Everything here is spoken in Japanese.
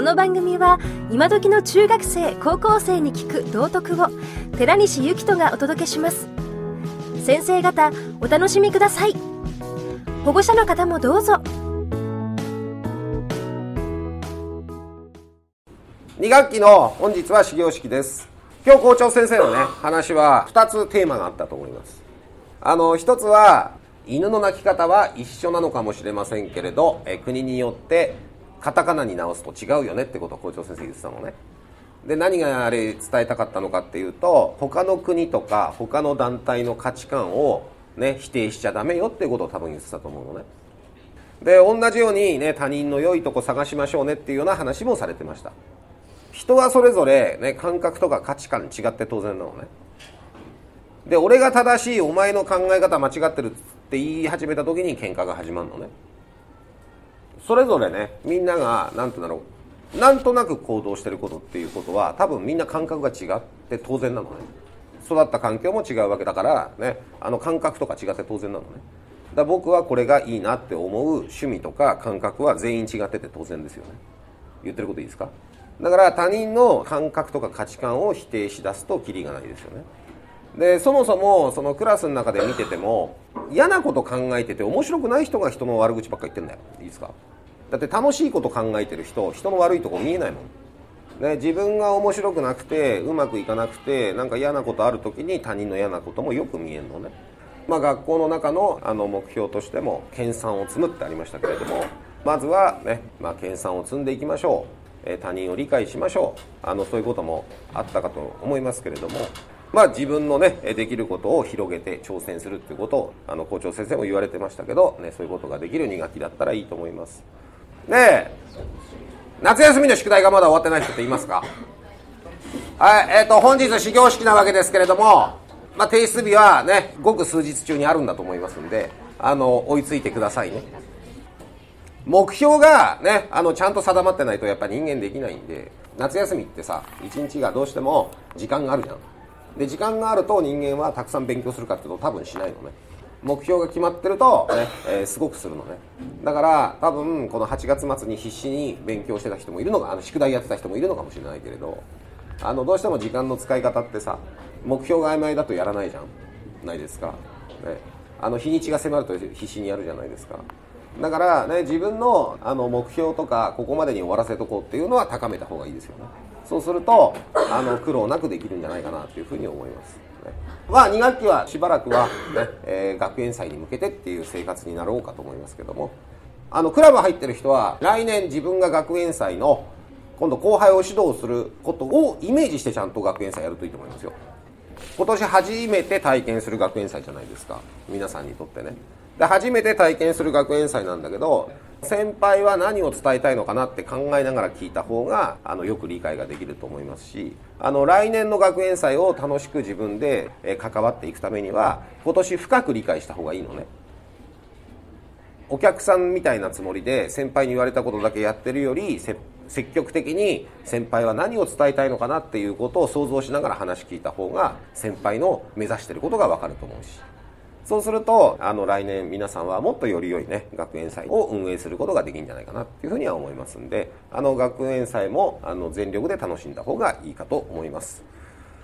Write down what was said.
この番組は今時の中学生高校生に聞く道徳を寺西幸人がお届けします。先生方お楽しみください。保護者の方もどうぞ。2学期の本日は始業式です。今日校長先生のね話は2つテーマがあったと思います。あの1つは犬の鳴き方は一緒なのかもしれませんけれどえ国によってカタカナに直すと違うよねってことを校長先生言ってたのね。で何があれ伝えたかったのかっていうと他の国とか他の団体の価値観を、ね、否定しちゃダメよっていうことを多分言ってたと思うのね。で同じように、ね、他人の良いとこ探しましょうねっていうような話もされてました。人はそれぞれ、ね、感覚とか価値観違って当然なのね。で俺が正しいお前の考え方間違ってるって言い始めた時に喧嘩が始まるのね。それぞれねみんなが何て言うんだろうなんとなく行動してることっていうことは多分みんな感覚が違って当然なのね。育った環境も違うわけだからねあの感覚とか違って当然なのね。だ僕はこれがいいなって思う趣味とか感覚は全員違ってて当然ですよね。言ってることいいですか？だから他人の感覚とか価値観を否定しだすとキリがないですよね。でそもそもそのクラスの中で見てても嫌なこと考えてて面白くない人が人の悪口ばっか言ってんだよ。いいですか？だって楽しいこと考えてる人人の悪いとこ見えないもん、ね、自分が面白くなくてうまくいかなくてなんか嫌なことある時に他人の嫌なこともよく見えるのね。まあ学校の中のあの目標としても研鑽を積むってありましたけれどもまずはね、まあ、研鑽を積んでいきましょう、え他人を理解しましょう。あのそういうこともあったかと思いますけれどもまあ、自分のねできることを広げて挑戦するっていうことをあの校長先生も言われてましたけど、ね、そういうことができる2学期だったらいいと思います。で夏休みの宿題がまだ終わってない人っていますか？はいえーと、本日始業式なわけですけれども、まあ、提出日はねごく数日中にあるんだと思いますんであの追いついてくださいね。目標がねあのちゃんと定まってないとやっぱ人間できないんで夏休みってさ一日がどうしても時間があるじゃん。で時間があると人間はたくさん勉強するかっていうと多分しないのね。目標が決まってるとね、えー、すごくするのね。だから多分この8月末に必死に勉強してた人もいるのがあの宿題やってた人もいるのかもしれないけれどあのどうしても時間の使い方ってさ目標が曖昧だとやらないじゃん。ないですか、ね、あの日にちが迫ると必死にやるじゃないですか。だからね自分のあの目標とかここまでに終わらせとこうっていうのは高めた方がいいですよね。そうするとあの苦労なくできるんじゃないかなというふうに思います、ね、まあ2学期はしばらくはね、えー、学園祭に向けてっていう生活になろうかと思いますけども。あのクラブ入ってる人は来年自分が学園祭の今度後輩を指導することをイメージしてちゃんと学園祭やるといいと思いますよ。今年初めて体験する学園祭じゃないですか。皆さんにとってね。で初めて体験する学園祭なんだけど先輩は何を伝えたいのかなって考えながら聞いた方があのよく理解ができると思いますしあの来年の学園祭を楽しく自分で関わっていくためには今年深く理解した方がいいのね。お客さんみたいなつもりで先輩に言われたことだけやってるより積極的に先輩は何を伝えたいのかなっていうことを想像しながら話聞いた方が先輩の目指してることが分かると思うし。そうすると、あの、来年皆さんはもっとより良いね、学園祭を運営することができるんじゃないかなっていうふうには思いますんで、あの、学園祭も、あの、全力で楽しんだ方がいいかと思います。